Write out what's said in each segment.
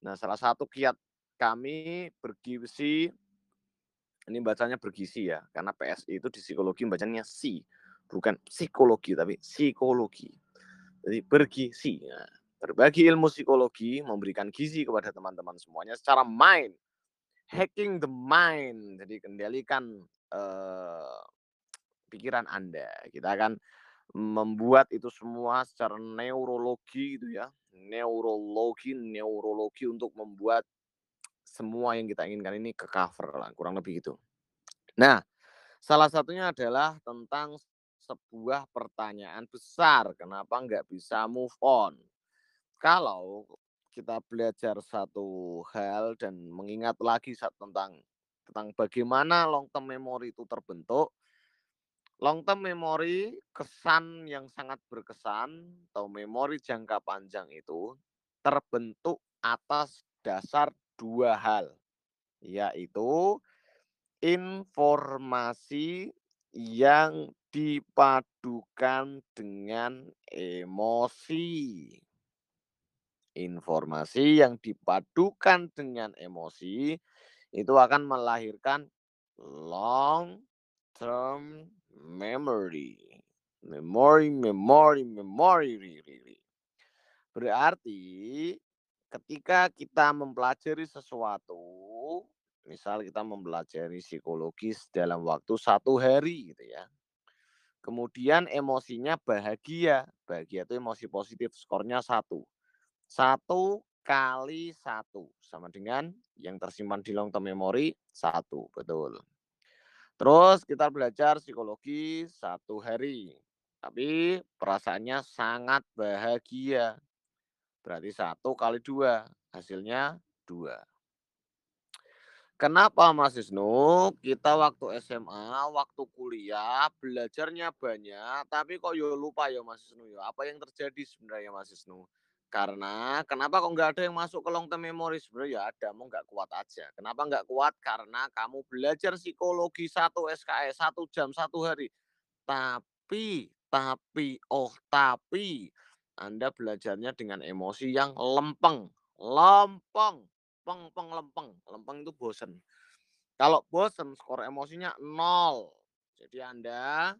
Nah, salah satu kiat kami bergizi ini bacanya bergizi ya, karena PSI itu di psikologi bacanya si, bukan psikologi tapi psikologi. Jadi bergizi. Nah, berbagi ilmu psikologi memberikan gizi kepada teman-teman semuanya secara mind, hacking the mind. Jadi kendalikan uh, pikiran Anda. Kita akan membuat itu semua secara neurologi gitu ya. Neurologi, neurologi untuk membuat semua yang kita inginkan ini ke cover lah, kurang lebih gitu. Nah, salah satunya adalah tentang sebuah pertanyaan besar, kenapa nggak bisa move on? Kalau kita belajar satu hal dan mengingat lagi tentang tentang bagaimana long term memory itu terbentuk, Long term memory, kesan yang sangat berkesan atau memori jangka panjang itu terbentuk atas dasar dua hal, yaitu informasi yang dipadukan dengan emosi. Informasi yang dipadukan dengan emosi itu akan melahirkan long term memory. Memory, memory, memory. Berarti ketika kita mempelajari sesuatu, misal kita mempelajari psikologis dalam waktu satu hari gitu ya. Kemudian emosinya bahagia. Bahagia itu emosi positif, skornya satu. Satu kali satu. Sama dengan yang tersimpan di long term memory, satu. Betul. Terus kita belajar psikologi satu hari. Tapi perasaannya sangat bahagia. Berarti satu kali dua. Hasilnya dua. Kenapa Mas Isnu? Kita waktu SMA, waktu kuliah, belajarnya banyak, tapi kok yo lupa ya Mas Isnu ya. Apa yang terjadi sebenarnya Mas Isnu? Karena kenapa kok nggak ada yang masuk ke long term memory? Sebenarnya ya ada, mau nggak kuat aja. Kenapa nggak kuat? Karena kamu belajar psikologi satu SKS satu jam satu hari. Tapi, tapi, oh tapi Anda belajarnya dengan emosi yang lempeng, lempeng, peng, peng, lempeng. Lempeng itu bosen. Kalau bosen, skor emosinya nol. Jadi Anda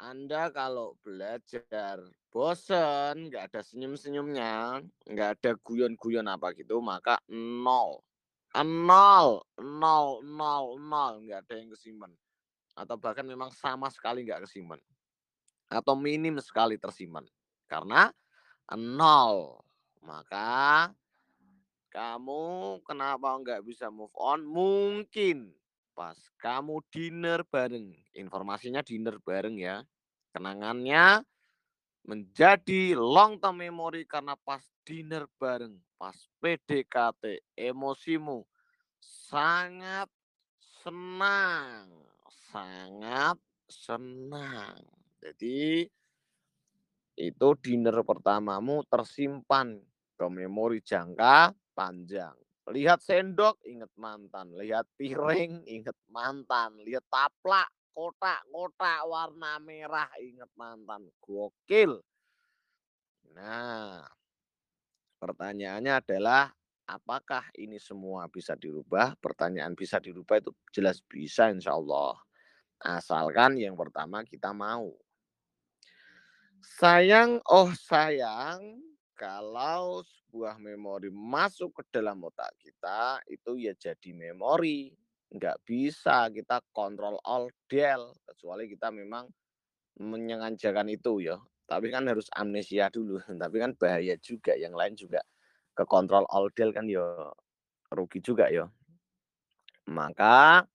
anda kalau belajar bosen, nggak ada senyum-senyumnya, nggak ada guyon-guyon apa gitu, maka nol. Nol, nol, nol, nol, nggak ada yang kesimpan. Atau bahkan memang sama sekali nggak kesimpan. Atau minim sekali tersimpan. Karena nol. Maka kamu kenapa nggak bisa move on? Mungkin pas kamu dinner bareng. Informasinya dinner bareng ya. Kenangannya menjadi long term memory karena pas dinner bareng, pas PDKT, emosimu sangat senang, sangat senang. Jadi itu dinner pertamamu tersimpan ke memori jangka panjang. Lihat sendok, ingat mantan. Lihat piring, ingat mantan. Lihat taplak, kotak-kotak warna merah, ingat mantan. Gokil. Nah, pertanyaannya adalah apakah ini semua bisa dirubah? Pertanyaan bisa dirubah itu jelas bisa insya Allah. Asalkan yang pertama kita mau. Sayang, oh sayang, kalau sebuah memori masuk ke dalam otak kita, itu ya jadi memori. Nggak bisa kita kontrol all del, kecuali kita memang menyengajakan itu ya. Tapi kan harus amnesia dulu. Tapi kan bahaya juga, yang lain juga ke kontrol all del kan ya rugi juga ya. Maka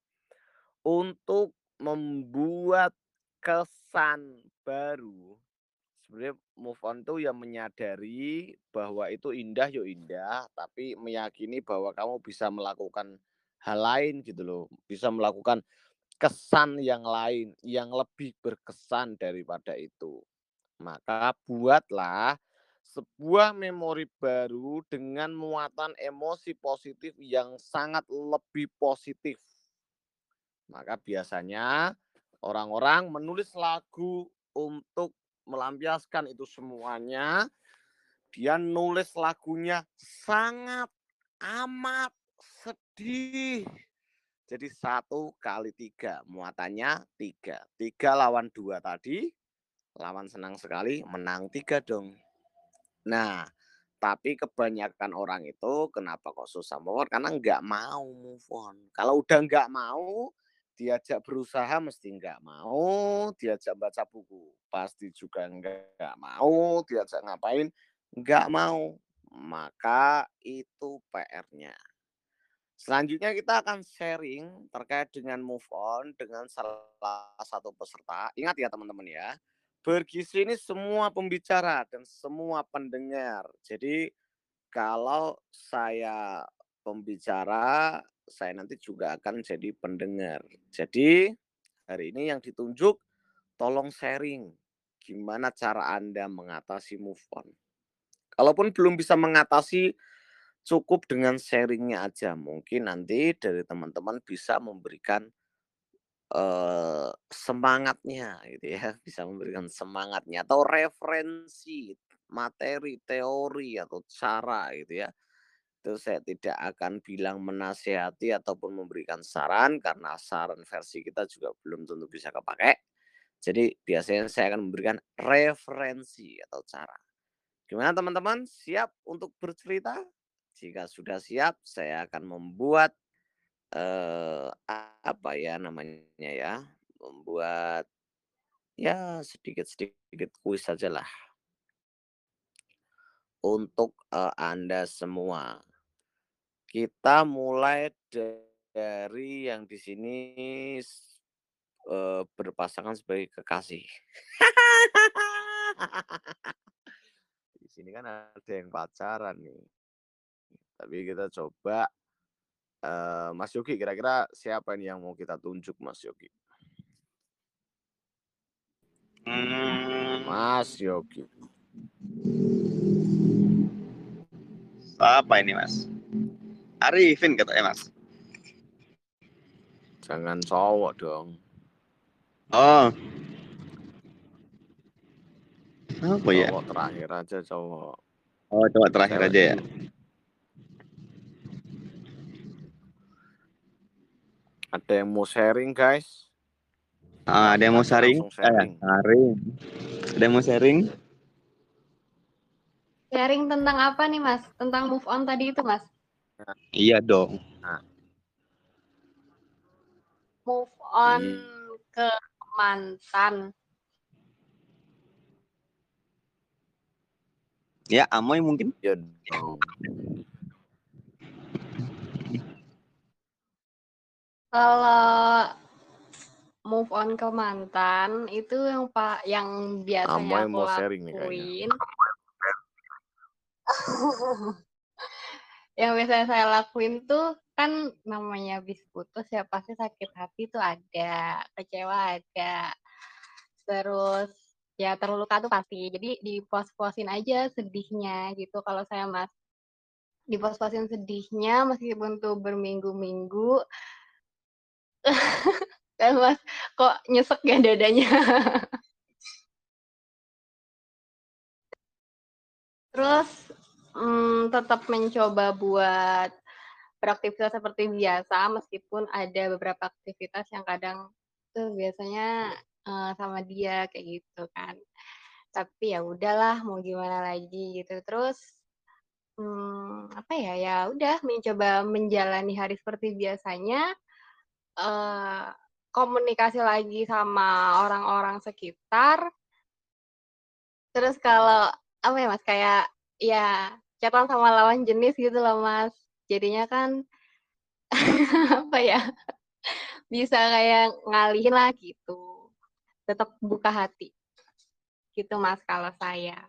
untuk membuat kesan baru sebenarnya move on tuh yang menyadari bahwa itu indah yo indah, tapi meyakini bahwa kamu bisa melakukan hal lain gitu loh, bisa melakukan kesan yang lain yang lebih berkesan daripada itu. Maka buatlah sebuah memori baru dengan muatan emosi positif yang sangat lebih positif. Maka biasanya orang-orang menulis lagu untuk melampiaskan itu semuanya dia nulis lagunya sangat amat sedih. Jadi satu kali tiga, muatannya tiga. Tiga lawan dua tadi, lawan senang sekali, menang tiga dong. Nah, tapi kebanyakan orang itu kenapa kok susah move on? Karena nggak mau move on. Kalau udah nggak mau, diajak berusaha mesti nggak mau, diajak baca buku pasti juga nggak mau, diajak ngapain nggak mau. Maka itu PR-nya. Selanjutnya kita akan sharing terkait dengan move on dengan salah satu peserta. Ingat ya teman-teman ya, bergizi ini semua pembicara dan semua pendengar. Jadi kalau saya pembicara, saya nanti juga akan jadi pendengar. Jadi hari ini yang ditunjuk tolong sharing gimana cara Anda mengatasi move on. Kalaupun belum bisa mengatasi cukup dengan sharingnya aja. Mungkin nanti dari teman-teman bisa memberikan uh, semangatnya gitu ya, bisa memberikan semangatnya atau referensi materi, teori atau cara gitu ya. Itu saya tidak akan bilang menasehati ataupun memberikan saran karena saran versi kita juga belum tentu bisa kepakai. Jadi biasanya saya akan memberikan referensi atau cara. Gimana teman-teman? Siap untuk bercerita? Jika sudah siap, saya akan membuat eh, apa ya namanya ya, membuat ya sedikit-sedikit kuis saja lah untuk eh, Anda semua. Kita mulai dari yang di sini eh, berpasangan sebagai kekasih. di sini kan ada yang pacaran nih. Tapi kita coba uh, Mas Yogi kira-kira siapa ini yang mau kita tunjuk Mas Yogi? Hmm. Mas Yogi. Apa ini Mas? Arifin katanya Mas. Jangan cowok dong. Oh. Apa ya? Cowok terakhir aja cowok. Oh, cowok terakhir aja ya. Ada yang mau sharing, guys? Ah, ada yang mau sharing? sharing. Eh, sharing. Ada yang mau sharing? Sharing tentang apa nih, Mas? Tentang move on tadi itu, Mas? Iya dong. Nah. Move on hmm. ke mantan. Ya, Amoy mungkin? Ya Kalau move on ke mantan itu yang Pak yang biasanya aku sharing lakuin. yang biasanya saya lakuin tuh kan namanya habis putus ya pasti sakit hati tuh ada, kecewa ada. Terus ya terluka tuh pasti. Jadi di pos-posin aja sedihnya gitu kalau saya Mas. Di pos-posin sedihnya meskipun tuh berminggu-minggu kan Mas, kok nyesek ya dadanya. Terus, hmm, tetap mencoba buat beraktivitas seperti biasa, meskipun ada beberapa aktivitas yang kadang tuh biasanya, uh, sama dia, kayak gitu kan. Tapi ya udahlah, mau gimana lagi gitu. Terus, hmm, apa ya, ya udah mencoba menjalani hari seperti biasanya uh, komunikasi lagi sama orang-orang sekitar. Terus kalau apa ya Mas, kayak ya chat sama lawan jenis gitu loh Mas. Jadinya kan apa ya, bisa kayak ngalihin lah gitu. Tetap buka hati. Gitu Mas kalau saya.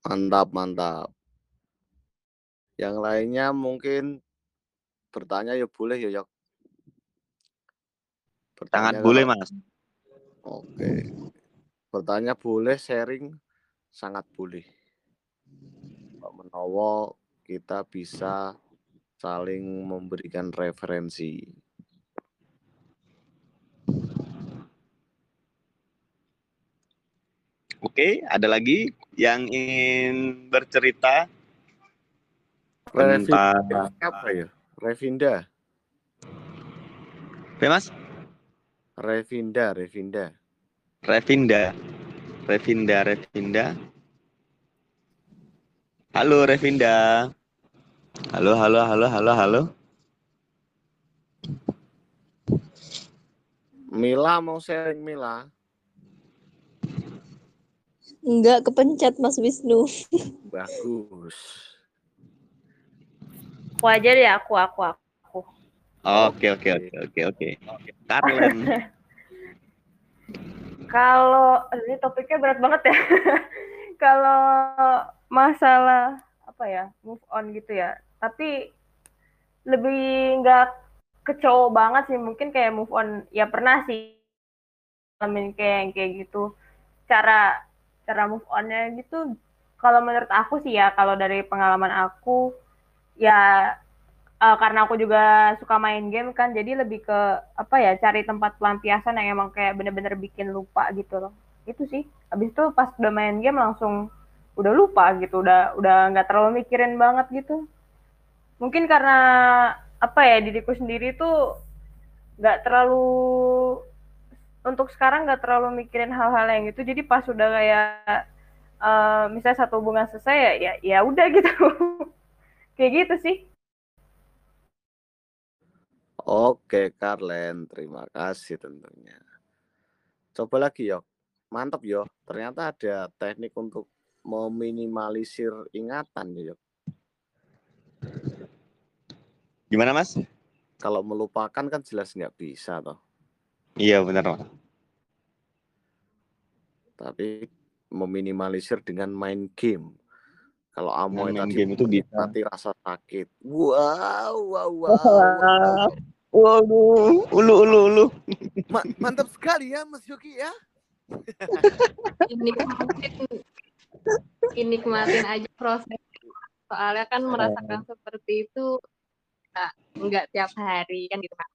Mantap mantap. Yang lainnya mungkin bertanya ya boleh ya, Yok. Bertanya boleh, Mas. Oke. Bertanya boleh, sharing sangat boleh. Pak Menowo kita bisa saling memberikan referensi. Oke, ada lagi yang ingin bercerita Revinda apa ya? Revinda. Oke, Mas? Revinda, Revinda. Revinda. Revinda, Revinda. Halo Revinda. Halo, halo, halo, halo, halo. Mila mau sharing Mila. Enggak kepencet Mas Wisnu. Bagus. Aku aja deh, aku, aku, aku. Oke, oke, oke, oke, oke. Karlen. Kalau ini topiknya berat banget ya. Kalau masalah apa ya move on gitu ya, tapi lebih nggak ke cowok banget sih mungkin kayak move on ya pernah sih ngalamin kayak kayak gitu cara cara move onnya gitu kalau menurut aku sih ya kalau dari pengalaman aku ya uh, karena aku juga suka main game kan jadi lebih ke apa ya cari tempat pelampiasan yang emang kayak bener-bener bikin lupa gitu loh. Itu sih. Habis itu pas udah main game langsung udah lupa gitu udah udah nggak terlalu mikirin banget gitu. Mungkin karena apa ya diriku sendiri tuh nggak terlalu untuk sekarang nggak terlalu mikirin hal-hal yang itu jadi pas udah kayak uh, misalnya satu hubungan selesai ya ya, ya udah gitu kayak gitu sih Oke, Karlen, terima kasih tentunya. Coba lagi, Yok. Mantap, Yok. Ternyata ada teknik untuk meminimalisir ingatan, Yok. Gimana, Mas? Kalau melupakan kan jelas nggak bisa, toh. Iya, benar, Mas. Tapi meminimalisir dengan main game. Kalau Amoy main tadi game itu bisa. menikmati rasa sakit. Wow, wow, wow. Wow. Waduh, ulu, ulu, ulu. Ma- mantap sekali ya, Mas Yogi ya. Dinikmatin, dinikmatin aja proses. Soalnya kan merasakan seperti itu nggak nggak tiap hari kan gitu Mas.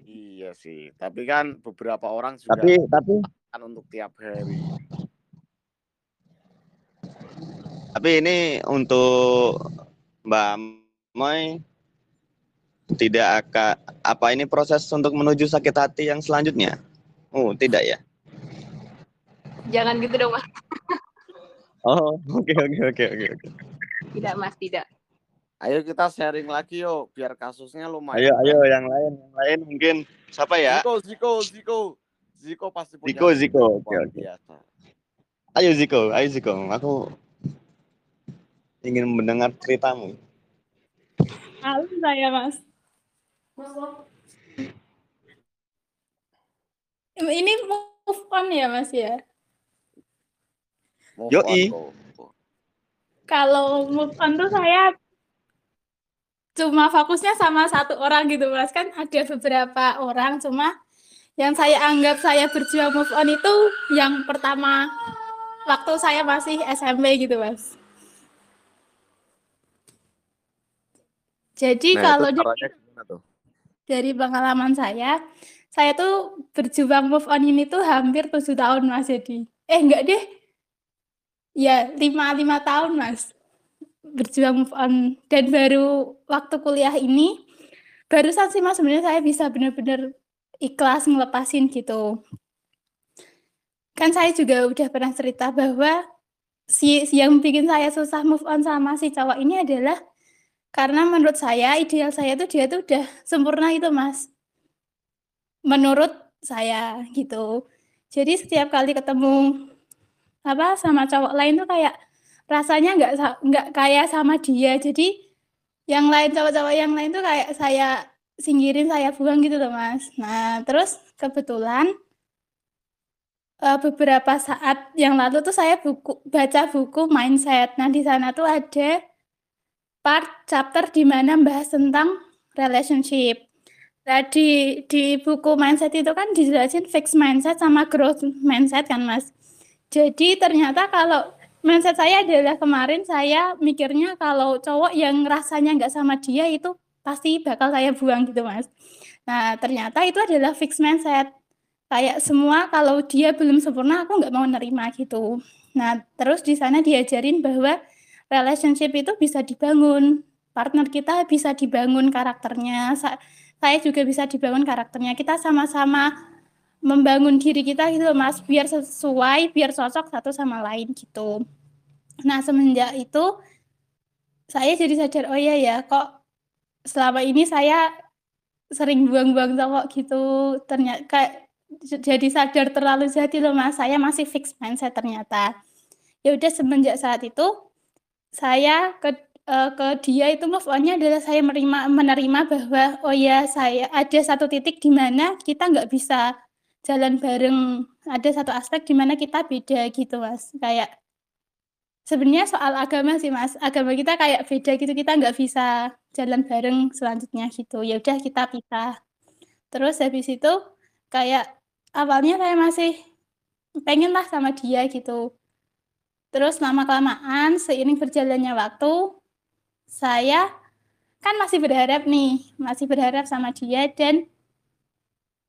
Iya sih, tapi kan beberapa orang juga Tapi, tapi, kan untuk tiap hari. Tapi ini untuk Mbak Moy tidak akan apa ini proses untuk menuju sakit hati yang selanjutnya? Oh, tidak ya? Jangan gitu dong Mas. Oh, oke oke oke oke oke. Tidak Mas, tidak. Ayo kita sharing lagi yuk, biar kasusnya lumayan. Ayo ayo yang lain yang lain mungkin siapa ya? Ziko, Ziko, Ziko. Ziko pasti punya Ziko, Ziko. Oke, oke. biasa. Ayo Ziko, ayo Ziko. Aku ingin mendengar ceritamu. Halo saya Mas. Ini move on ya Mas ya? Move Yoi. on. Kalau move on tuh saya cuma fokusnya sama satu orang gitu Mas. Kan ada beberapa orang cuma yang saya anggap saya berjuang move on itu yang pertama waktu saya masih SMP gitu Mas. Jadi Nah, kalau tuh? dari pengalaman saya, saya tuh berjuang move on ini tuh hampir tujuh tahun Mas jadi. Eh enggak deh, ya lima lima tahun Mas berjuang move on dan baru waktu kuliah ini barusan sih Mas sebenarnya saya bisa benar-benar ikhlas ngelepasin gitu. Kan saya juga udah pernah cerita bahwa si, si yang bikin saya susah move on sama si cowok ini adalah karena menurut saya ideal saya tuh dia tuh udah sempurna itu Mas. Menurut saya gitu. Jadi setiap kali ketemu apa sama cowok lain tuh kayak rasanya nggak nggak kayak sama dia. Jadi yang lain cowok-cowok yang lain tuh kayak saya singkirin, saya buang gitu loh Mas. Nah terus kebetulan eh, beberapa saat yang lalu tuh saya buku baca buku mindset. Nah di sana tuh ada part chapter di mana bahas tentang relationship. Nah, di, di buku mindset itu kan dijelasin fixed mindset sama growth mindset kan, Mas. Jadi ternyata kalau mindset saya adalah kemarin saya mikirnya kalau cowok yang rasanya nggak sama dia itu pasti bakal saya buang gitu, Mas. Nah, ternyata itu adalah fixed mindset. kayak semua kalau dia belum sempurna aku nggak mau nerima gitu. Nah, terus di sana diajarin bahwa relationship itu bisa dibangun, partner kita bisa dibangun karakternya, sa saya juga bisa dibangun karakternya. Kita sama-sama membangun diri kita gitu Mas, biar sesuai, biar cocok satu sama lain gitu. Nah, semenjak itu saya jadi sadar, oh iya ya, kok selama ini saya sering buang-buang cowok gitu, ternyata kayak jadi sadar terlalu jadi loh Mas, saya masih fix mindset ternyata. Ya udah semenjak saat itu saya ke uh, ke dia itu move on-nya adalah saya menerima menerima bahwa oh ya saya ada satu titik di mana kita nggak bisa jalan bareng, ada satu aspek di mana kita beda gitu Mas. Kayak sebenarnya soal agama sih Mas, agama kita kayak beda gitu, kita nggak bisa jalan bareng selanjutnya gitu. Ya udah kita pisah. Terus habis itu kayak awalnya saya masih pengen lah sama dia gitu. Terus lama-kelamaan seiring berjalannya waktu, saya kan masih berharap nih, masih berharap sama dia dan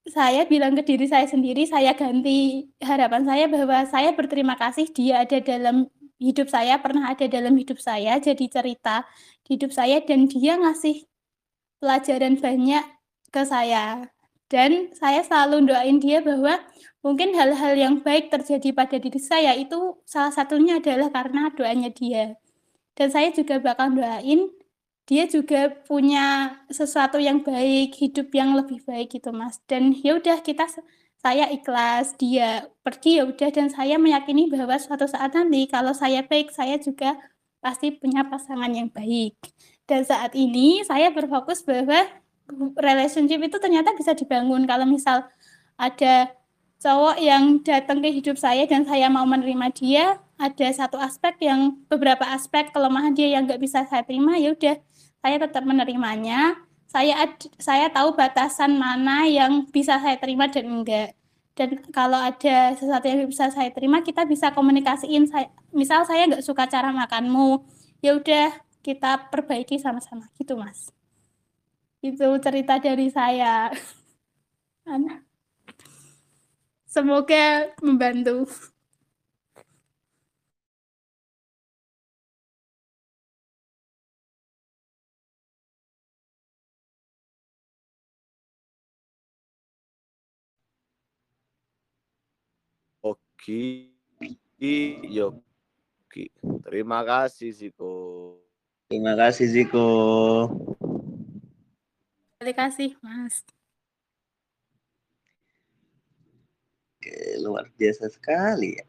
saya bilang ke diri saya sendiri, saya ganti harapan saya bahwa saya berterima kasih dia ada dalam hidup saya, pernah ada dalam hidup saya, jadi cerita hidup saya dan dia ngasih pelajaran banyak ke saya. Dan saya selalu doain dia bahwa mungkin hal-hal yang baik terjadi pada diri saya itu salah satunya adalah karena doanya dia. Dan saya juga bakal doain dia juga punya sesuatu yang baik, hidup yang lebih baik gitu Mas. Dan ya udah kita saya ikhlas dia pergi ya udah dan saya meyakini bahwa suatu saat nanti kalau saya baik saya juga pasti punya pasangan yang baik. Dan saat ini saya berfokus bahwa relationship itu ternyata bisa dibangun kalau misal ada cowok yang datang ke hidup saya dan saya mau menerima dia ada satu aspek yang beberapa aspek kelemahan dia yang nggak bisa saya terima ya udah saya tetap menerimanya. Saya saya tahu batasan mana yang bisa saya terima dan enggak dan kalau ada sesuatu yang bisa saya terima kita bisa komunikasiin. Saya misal saya nggak suka cara makanmu ya udah kita perbaiki sama-sama. Gitu mas. Itu cerita dari saya. Semoga membantu. Oke, Yogi. Terima kasih Ziko. Terima kasih Ziko. Terima kasih, Mas. Oke, luar biasa sekali ya.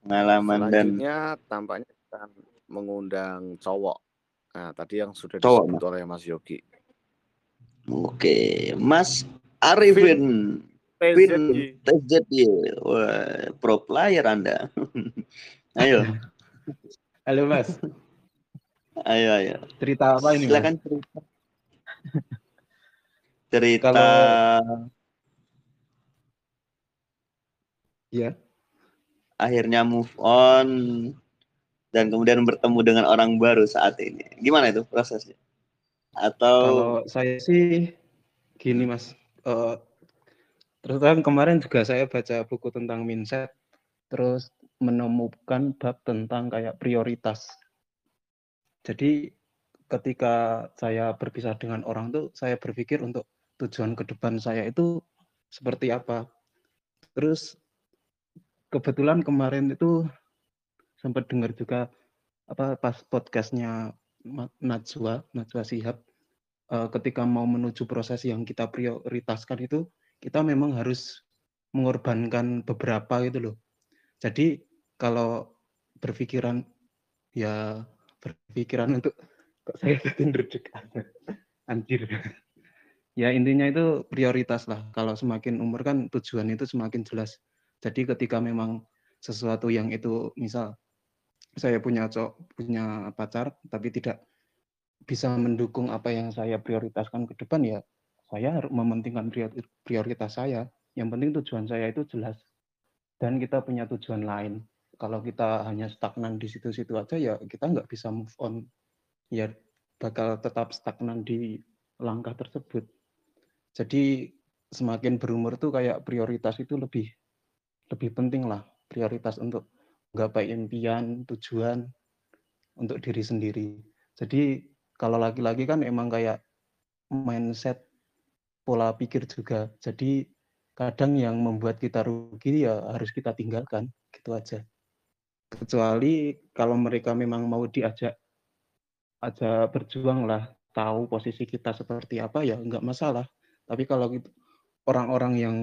Pengalaman dan tampaknya akan mengundang cowok. Nah, tadi yang sudah Cowok, disebut oleh Mas Yogi. Oke, Mas Arifin Vin TZY. Wah, pro player Anda. ayo, Halo Mas, ayo, ayo. cerita apa ini Mas? Silakan cerita. cerita Kalau- Iya, akhirnya move on dan kemudian bertemu dengan orang baru saat ini. Gimana itu prosesnya? Atau kalau saya sih gini Mas, eh, terus terang kemarin juga saya baca buku tentang mindset, terus menemukan bab tentang kayak prioritas. Jadi ketika saya berpisah dengan orang tuh, saya berpikir untuk tujuan ke depan saya itu seperti apa. Terus kebetulan kemarin itu sempat dengar juga apa pas podcastnya Najwa, Najwa Shihab, eh, ketika mau menuju proses yang kita prioritaskan itu, kita memang harus mengorbankan beberapa gitu loh. Jadi kalau berpikiran ya berpikiran untuk kok saya deg-degan. anjir ya intinya itu prioritas lah kalau semakin umur kan tujuan itu semakin jelas jadi ketika memang sesuatu yang itu misal saya punya cowok punya pacar tapi tidak bisa mendukung apa yang saya prioritaskan ke depan ya saya harus mementingkan prior- prioritas saya. Yang penting tujuan saya itu jelas dan kita punya tujuan lain. Kalau kita hanya stagnan di situ-situ aja ya kita nggak bisa move on. Ya bakal tetap stagnan di langkah tersebut. Jadi semakin berumur tuh kayak prioritas itu lebih lebih penting lah prioritas untuk gapai impian tujuan untuk diri sendiri. Jadi kalau laki-laki kan emang kayak mindset pola pikir juga. Jadi kadang yang membuat kita rugi ya harus kita tinggalkan gitu aja. Kecuali kalau mereka memang mau diajak aja berjuang lah tahu posisi kita seperti apa ya nggak masalah. Tapi kalau gitu orang-orang yang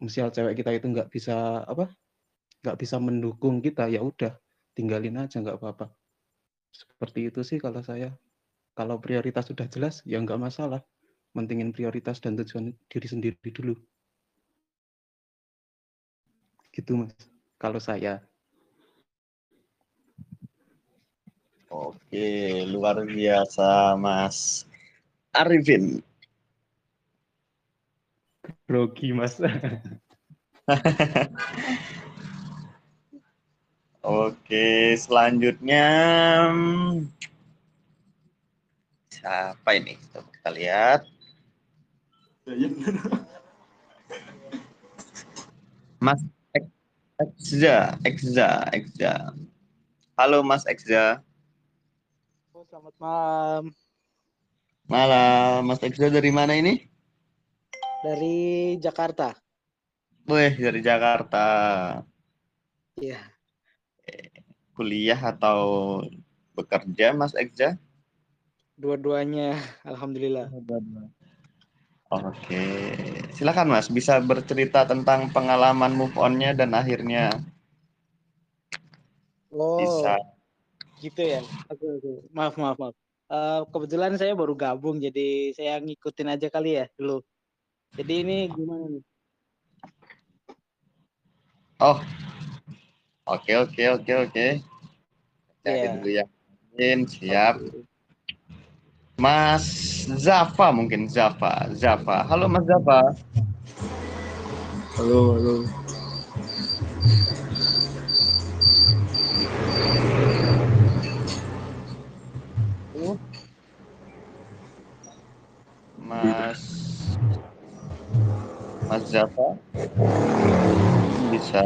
misal cewek kita itu nggak bisa apa nggak bisa mendukung kita ya udah tinggalin aja nggak apa-apa. Seperti itu sih kalau saya. Kalau prioritas sudah jelas ya nggak masalah. Mentingin prioritas dan tujuan diri sendiri dulu. Gitu mas. Kalau saya. Oke, luar biasa Mas Arifin. Grogi mas Oke, selanjutnya hmm, siapa ini? Coba kita lihat. Mas Ekza, Ekza, Ekza. Halo Mas Ekza. Oh, selamat malam. Malam, Mas Ekza dari mana ini? Dari Jakarta. Wih, dari Jakarta. Iya. Kuliah atau bekerja, Mas Ekza? Dua-duanya, alhamdulillah. Oke, silakan Mas, bisa bercerita tentang pengalaman move on-nya dan akhirnya Oh, bisa. gitu ya. Oke, oke. Maaf, maaf, maaf. Eh, kebetulan saya baru gabung, jadi saya ngikutin aja kali ya dulu. Jadi ini gimana nih? Oh, oke oke oke oke. Cari dulu ya. Mungkin siap. Mas Zafa mungkin Zafa, Zafa. Halo Mas Zafa. Halo, halo. Mas Mas Zafa bisa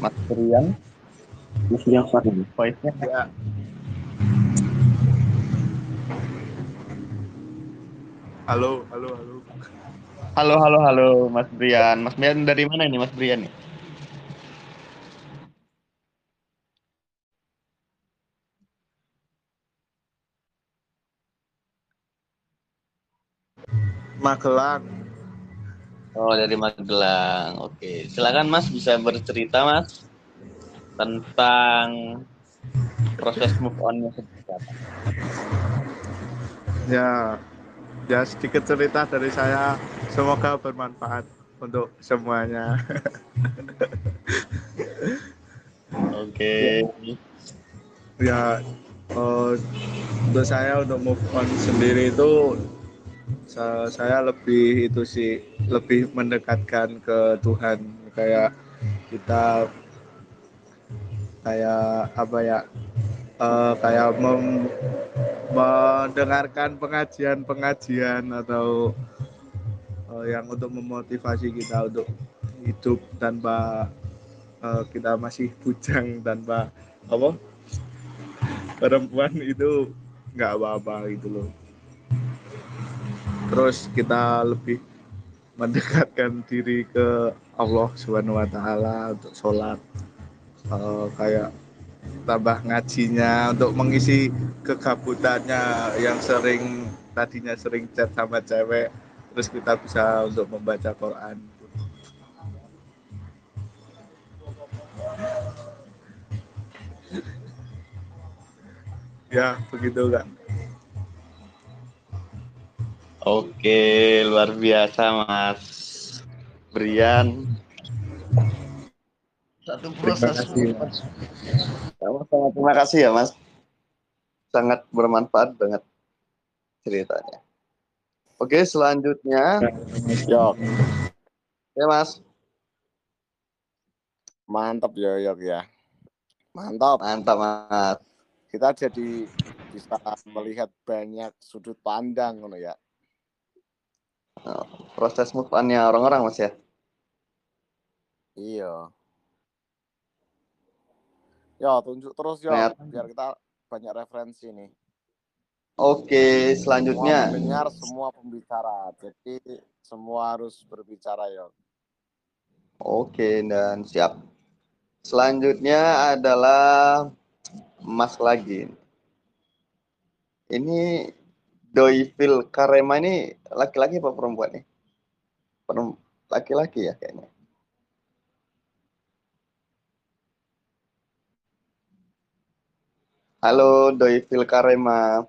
Mas Rian. Mas Jafar voice-nya Ya, halo, halo, halo. halo halo halo Mas Brian Mas Brian dari mana ini Mas Brian nih Magelang. Oh dari Magelang oke silakan Mas bisa bercerita Mas tentang proses move on-nya seperti apa Ya, ya sedikit cerita dari saya. Semoga bermanfaat untuk semuanya. oke ya, eh, untuk saya untuk move on sendiri itu sa- saya lebih itu sih lebih mendekatkan ke Tuhan. Kayak kita kayak apa ya eh, kayak mem- mendengarkan pengajian-pengajian atau eh, yang untuk memotivasi kita untuk hidup tanpa eh, kita masih bujang tanpa apa perempuan itu nggak apa-apa gitu loh terus kita lebih mendekatkan diri ke Allah Subhanahu Wa Taala untuk sholat. Eh, kayak tambah ngajinya untuk mengisi kegabutannya yang sering tadinya sering chat sama cewek terus kita bisa untuk membaca Quran. Ya begitu kak oke luar biasa Mas Brian satu proses kasih, move on. Sama-sama terima kasih ya Mas sangat bermanfaat banget ceritanya oke selanjutnya Yok ya Mas Mantap ya, Yok ya. Mantap. mantap Mas Kita jadi bisa melihat banyak sudut pandang ngono ya. Oh, proses move on-nya orang-orang Mas ya. Iya. Ya, tunjuk terus ya, Ternyata. biar kita banyak referensi nih. Oke, Semua selanjutnya. pendengar, semua pembicara. Jadi semua harus berbicara ya. Oke, dan siap. Selanjutnya adalah Mas lagi. Ini Doivil Karema ini laki-laki apa perempuan nih? Laki-laki ya kayaknya. Halo Doivil Karema.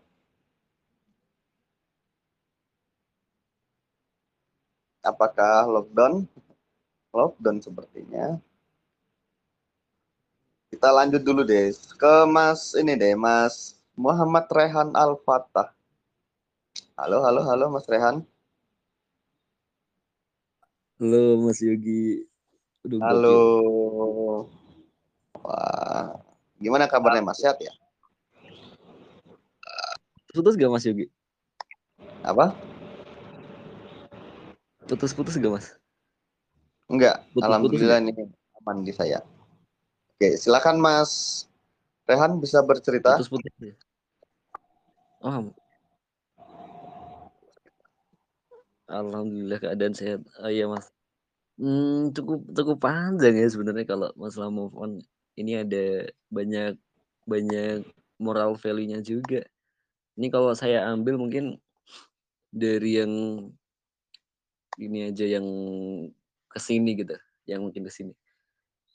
Apakah lockdown? Lockdown sepertinya. Kita lanjut dulu deh ke Mas ini deh, Mas Muhammad Rehan Al-Fatah. Halo, halo, halo Mas Rehan. Halo Mas Yogi. Aduh, Halo. Wah, gimana kabarnya Mas? Sehat ya? Putus gak Mas Yogi? Apa? Putus-putus gak Mas? Enggak, Putus-putus alhamdulillah nggak? ini aman di saya. Oke, silakan Mas Rehan bisa bercerita. Putus-putus ya? Oh, Alhamdulillah keadaan sehat. Oh iya Mas. Hmm, cukup cukup panjang ya sebenarnya kalau masalah move on. Ini ada banyak banyak moral value-nya juga. Ini kalau saya ambil mungkin dari yang ini aja yang ke sini gitu, yang mungkin ke sini.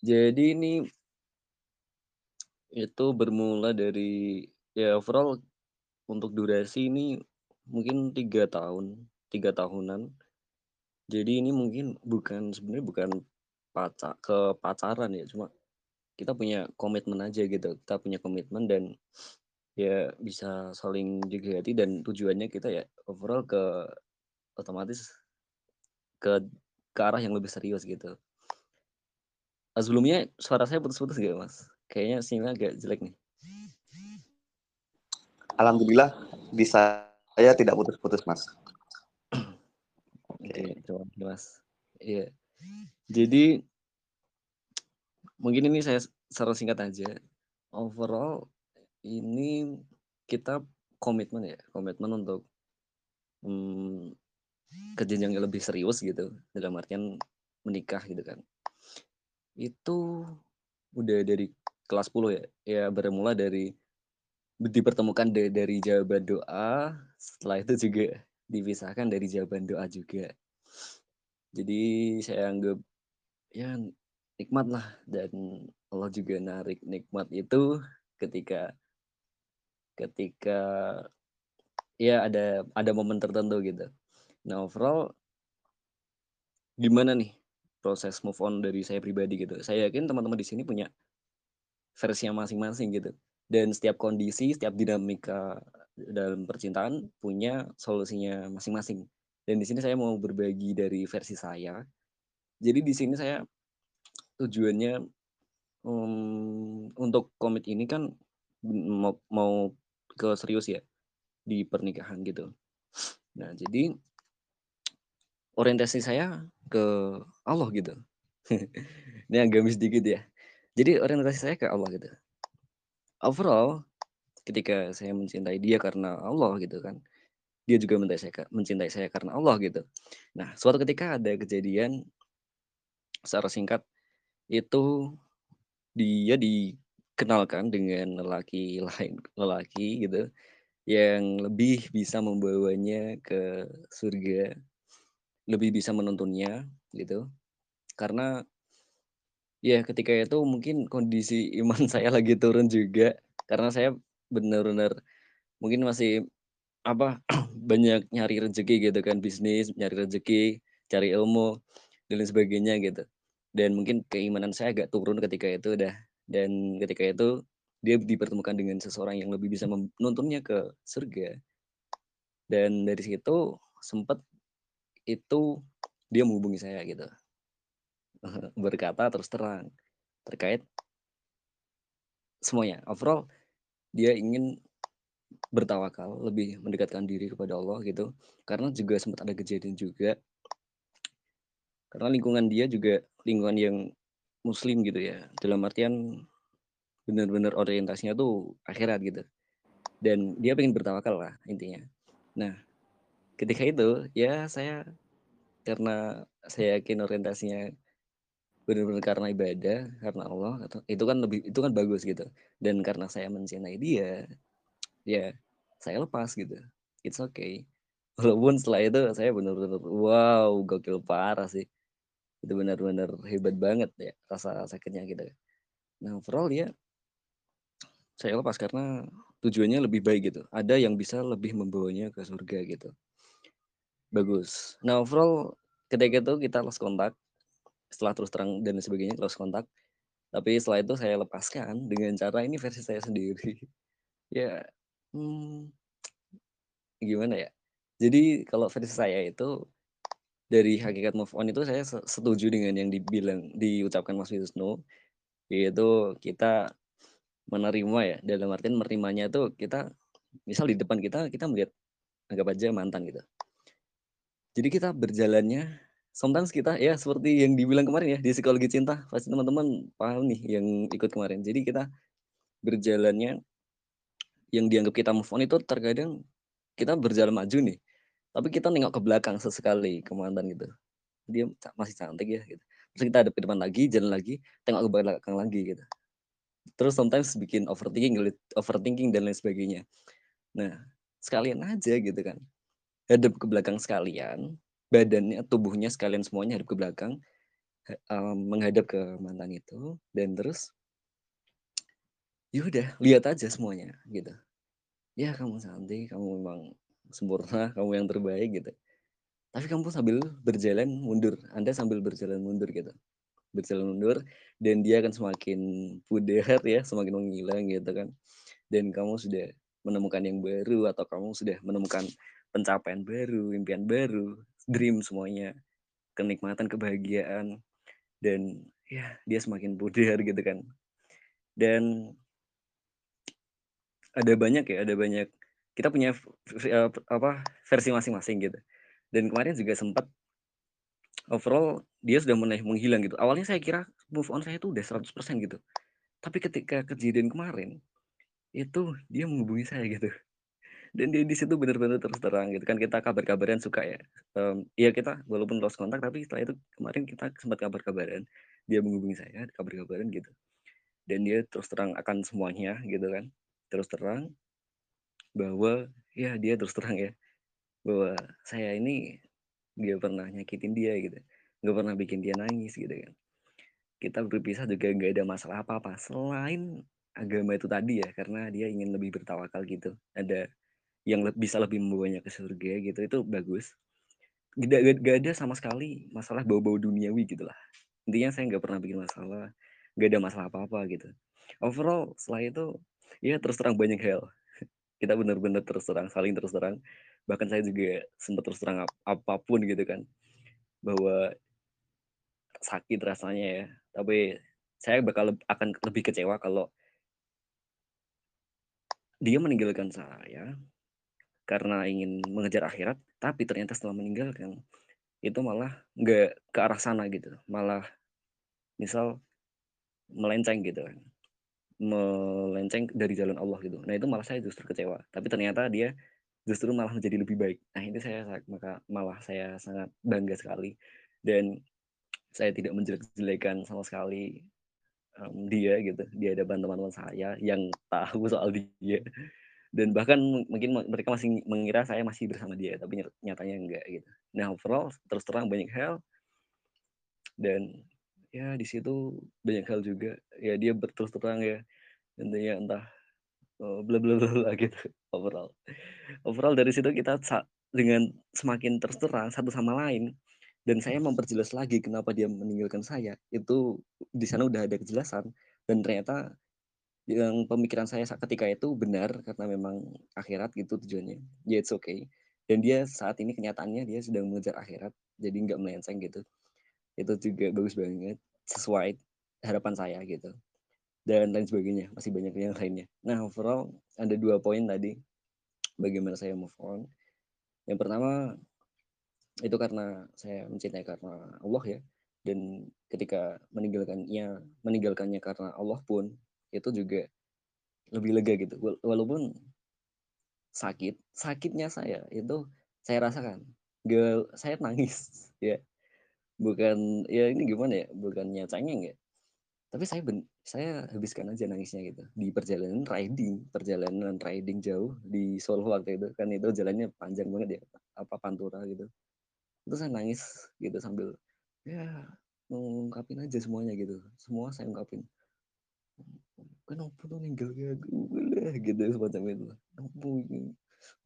Jadi ini itu bermula dari ya overall untuk durasi ini mungkin tiga tahun, tiga tahunan. Jadi ini mungkin bukan sebenarnya bukan pacar ke pacaran ya, cuma kita punya komitmen aja gitu. Kita punya komitmen dan ya bisa saling jaga hati dan tujuannya kita ya overall ke otomatis ke ke arah yang lebih serius gitu. Ah, sebelumnya suara saya putus-putus gak mas? Kayaknya sinyalnya agak jelek nih. Alhamdulillah di saya tidak putus-putus Mas. Oke, terima kasih mas. Iya. Jadi mungkin ini saya secara singkat aja. Overall ini kita komitmen ya, komitmen untuk hmm, ke jenjang yang lebih serius gitu. Dalam artian menikah gitu kan. Itu udah dari kelas 10 ya. Ya bermula dari dipertemukan da- dari jawaban doa, setelah itu juga dipisahkan dari jawaban doa juga. Jadi saya anggap ya nikmat lah dan Allah juga narik nikmat itu ketika ketika ya ada ada momen tertentu gitu. Nah overall gimana nih proses move on dari saya pribadi gitu. Saya yakin teman-teman di sini punya versinya masing-masing gitu. Dan setiap kondisi, setiap dinamika dalam percintaan punya solusinya masing-masing. Dan di sini saya mau berbagi dari versi saya. Jadi di sini saya tujuannya um, untuk komit ini kan mau, mau ke serius ya di pernikahan gitu. Nah jadi orientasi saya ke Allah gitu. ini agak sedikit ya. Jadi orientasi saya ke Allah gitu. Overall, ketika saya mencintai dia karena Allah gitu kan, dia juga mencintai saya, mencintai saya karena Allah gitu. Nah, suatu ketika ada kejadian secara singkat itu dia dikenalkan dengan lelaki lain, lelaki gitu yang lebih bisa membawanya ke surga, lebih bisa menuntunnya gitu. Karena ya ketika itu mungkin kondisi iman saya lagi turun juga karena saya benar-benar mungkin masih apa banyak nyari rezeki gitu kan bisnis nyari rezeki cari ilmu dan lain sebagainya gitu. Dan mungkin keimanan saya agak turun ketika itu dah. Dan ketika itu dia dipertemukan dengan seseorang yang lebih bisa menuntunnya ke surga. Dan dari situ sempat itu dia menghubungi saya gitu. Berkata terus terang terkait semuanya. Overall dia ingin bertawakal, lebih mendekatkan diri kepada Allah gitu. Karena juga sempat ada kejadian juga karena lingkungan dia juga lingkungan yang muslim gitu ya. Dalam artian benar-benar orientasinya tuh akhirat gitu. Dan dia pengen bertawakal lah intinya. Nah, ketika itu ya saya karena saya yakin orientasinya benar-benar karena ibadah, karena Allah, itu kan lebih itu kan bagus gitu. Dan karena saya mencintai dia, ya saya lepas gitu. It's okay. Walaupun setelah itu saya benar-benar wow, gokil parah sih. Itu benar-benar hebat banget ya rasa sakitnya gitu. Nah, overall ya saya lepas karena tujuannya lebih baik gitu. Ada yang bisa lebih membawanya ke surga gitu. Bagus. Nah, overall ketika itu kita lost kontak. Setelah terus terang dan sebagainya lost kontak. Tapi setelah itu saya lepaskan dengan cara ini versi saya sendiri. ya, hmm, gimana ya? Jadi kalau versi saya itu dari hakikat move on itu saya setuju dengan yang dibilang diucapkan Mas Wisnu. Yaitu kita menerima ya dalam artian menerimanya itu kita misal di depan kita kita melihat anggap aja mantan gitu. Jadi kita berjalannya sometimes kita ya seperti yang dibilang kemarin ya di psikologi cinta. Pasti teman-teman paham nih yang ikut kemarin. Jadi kita berjalannya yang dianggap kita move on itu terkadang kita berjalan maju nih. Tapi kita nengok ke belakang sesekali ke mantan gitu. Dia masih cantik ya gitu. Terus kita ada ke depan lagi jalan lagi tengok ke belakang lagi gitu. Terus sometimes bikin overthinking overthinking dan lain sebagainya. Nah sekalian aja gitu kan. Hadap ke belakang sekalian badannya tubuhnya sekalian semuanya hadap ke belakang menghadap ke mantan itu dan terus yaudah lihat aja semuanya gitu. Ya kamu cantik kamu memang sempurna kamu yang terbaik gitu. Tapi kamu sambil berjalan mundur anda sambil berjalan mundur gitu. Berjalan mundur dan dia akan semakin pudar ya semakin menghilang gitu kan. Dan kamu sudah menemukan yang baru atau kamu sudah menemukan pencapaian baru impian baru dream semuanya kenikmatan kebahagiaan dan ya dia semakin pudar gitu kan. Dan ada banyak ya ada banyak kita punya apa versi masing-masing gitu dan kemarin juga sempat overall dia sudah mulai menghilang gitu. Awalnya saya kira move on saya itu udah 100% gitu. Tapi ketika kejadian kemarin itu dia menghubungi saya gitu. Dan dia di situ benar-benar terus terang gitu kan kita kabar-kabaran suka ya. Um, kita walaupun lost kontak tapi setelah itu kemarin kita sempat kabar-kabaran. Dia menghubungi saya kabar-kabaran gitu. Dan dia terus terang akan semuanya gitu kan. Terus terang bahwa ya dia terus terang ya bahwa saya ini dia pernah nyakitin dia gitu nggak pernah bikin dia nangis gitu kan. Kita berpisah juga nggak ada masalah apa-apa selain agama itu tadi ya karena dia ingin lebih bertawakal gitu ada yang le bisa lebih membawanya ke surga gitu itu bagus. Gak, gak ada sama sekali masalah bau-bau duniawi gitu lah. Intinya saya nggak pernah bikin masalah nggak ada masalah apa-apa gitu. Overall setelah itu ya terus terang banyak hal. Kita benar-benar terus terang saling terus terang. Bahkan saya juga sempat terus terang ap apa pun gitu kan. Bahwa sakit rasanya ya. Tapi saya bakal akan lebih kecewa kalau dia meninggalkan saya karena ingin mengejar akhirat tapi ternyata setelah meninggalkan itu malah nggak ke arah sana gitu. Malah misal melenceng gitu kan melenceng dari jalan Allah gitu. Nah itu malah saya justru kecewa. Tapi ternyata dia justru malah menjadi lebih baik. Nah ini saya maka malah saya sangat bangga sekali. Dan saya tidak menjelek-jelekan sama sekali um, dia gitu. Di hadapan teman-teman saya yang tahu soal dia. Dan bahkan mungkin mereka masih mengira saya masih bersama dia tapi nyatanya enggak gitu. Nah overall terus terang banyak hal. Dan ya di situ banyak hal juga. Ya dia berterus terang ya intinya entah Oh, bla bla bla gitu overall. Overall dari situ kita dengan semakin terserang satu sama lain dan saya memperjelas lagi kenapa dia meninggalkan saya, itu di sana udah ada kejelasan dan ternyata yang pemikiran saya ketika itu benar karena memang akhirat gitu tujuannya. Ya it's okay. Dan dia saat ini kenyataannya dia sedang mengejar akhirat, jadi nggak melenceng gitu. Itu juga bagus banget, sesuai harapan saya gitu dan lain sebagainya masih banyak yang lainnya nah overall ada dua poin tadi bagaimana saya move on. Yang pertama itu karena saya mencintai karena Allah ya. Dan ketika meninggalkannya meninggalkannya karena Allah pun itu juga lebih lega gitu. Wal- Walaupun sakit, sakitnya saya itu saya rasakan. Gak, saya nangis ya. Bukan ya ini gimana ya? Bukannya cengeng ya. Tapi saya ben, saya habiskan aja nangisnya gitu di perjalanan riding, perjalanan riding jauh di Solo waktu itu kan itu jalannya panjang banget ya, apa Pantura gitu. Itu saya nangis gitu sambil ya ngungkapin aja semuanya gitu. Semua saya ungkapin. Kenapa tuh ninggal kayak gue gitu semacam itu. Kenapa ini?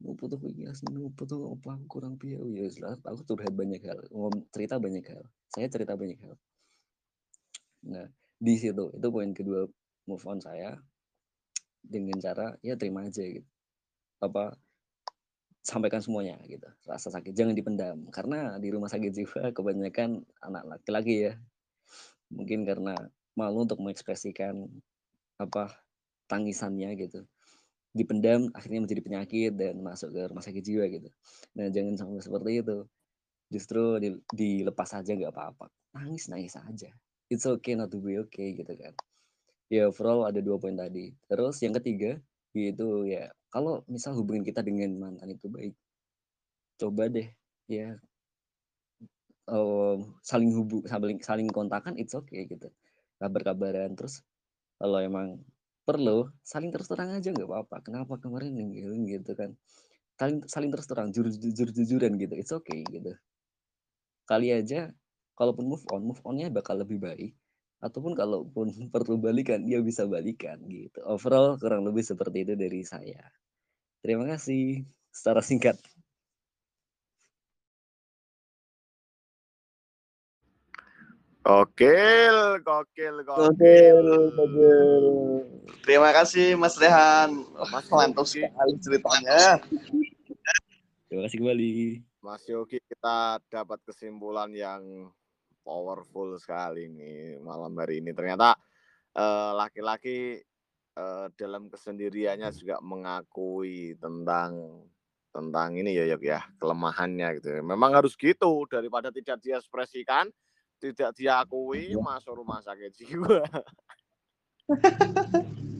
Kenapa tuh asli? Kenapa tuh apa kurang piau ya setelah aku curhat banyak hal, cerita banyak hal. Saya cerita banyak hal. Nah, di situ itu poin kedua move on saya dengan cara ya terima aja gitu. Apa sampaikan semuanya gitu. Rasa sakit jangan dipendam karena di rumah sakit jiwa kebanyakan anak laki-laki ya. Mungkin karena malu untuk mengekspresikan apa tangisannya gitu. Dipendam akhirnya menjadi penyakit dan masuk ke rumah sakit jiwa gitu. Nah, jangan sampai seperti itu. Justru di- dilepas aja nggak apa-apa. Nangis nangis aja. It's okay not to be okay gitu kan. Ya overall ada dua poin tadi. Terus yang ketiga yaitu ya kalau misal hubungan kita dengan mantan itu baik, coba deh ya eh, saling hubung saling saling kontakan it's okay gitu. Kabar-kabaran terus kalau emang perlu saling terus terang aja nggak apa-apa. Kenapa kemarin ninggalin gitu kan. Saling saling terus terang jujur jujur jujuran gitu. It's okay gitu. Kali aja kalaupun move on move onnya bakal lebih baik ataupun kalaupun perlu balikan dia bisa balikan gitu overall kurang lebih seperti itu dari saya terima kasih secara singkat Gokil, gokil. gokil. Terima kasih Mas Rehan. Mas Mantap sekali ceritanya. terima kasih kembali Mas Yogi kita dapat kesimpulan yang powerful sekali nih malam hari ini. Ternyata eh, laki-laki eh, dalam kesendiriannya juga mengakui tentang tentang ini ya Yok ya kelemahannya gitu. Memang harus gitu daripada tidak diekspresikan, tidak diakui masuk rumah sakit jiwa.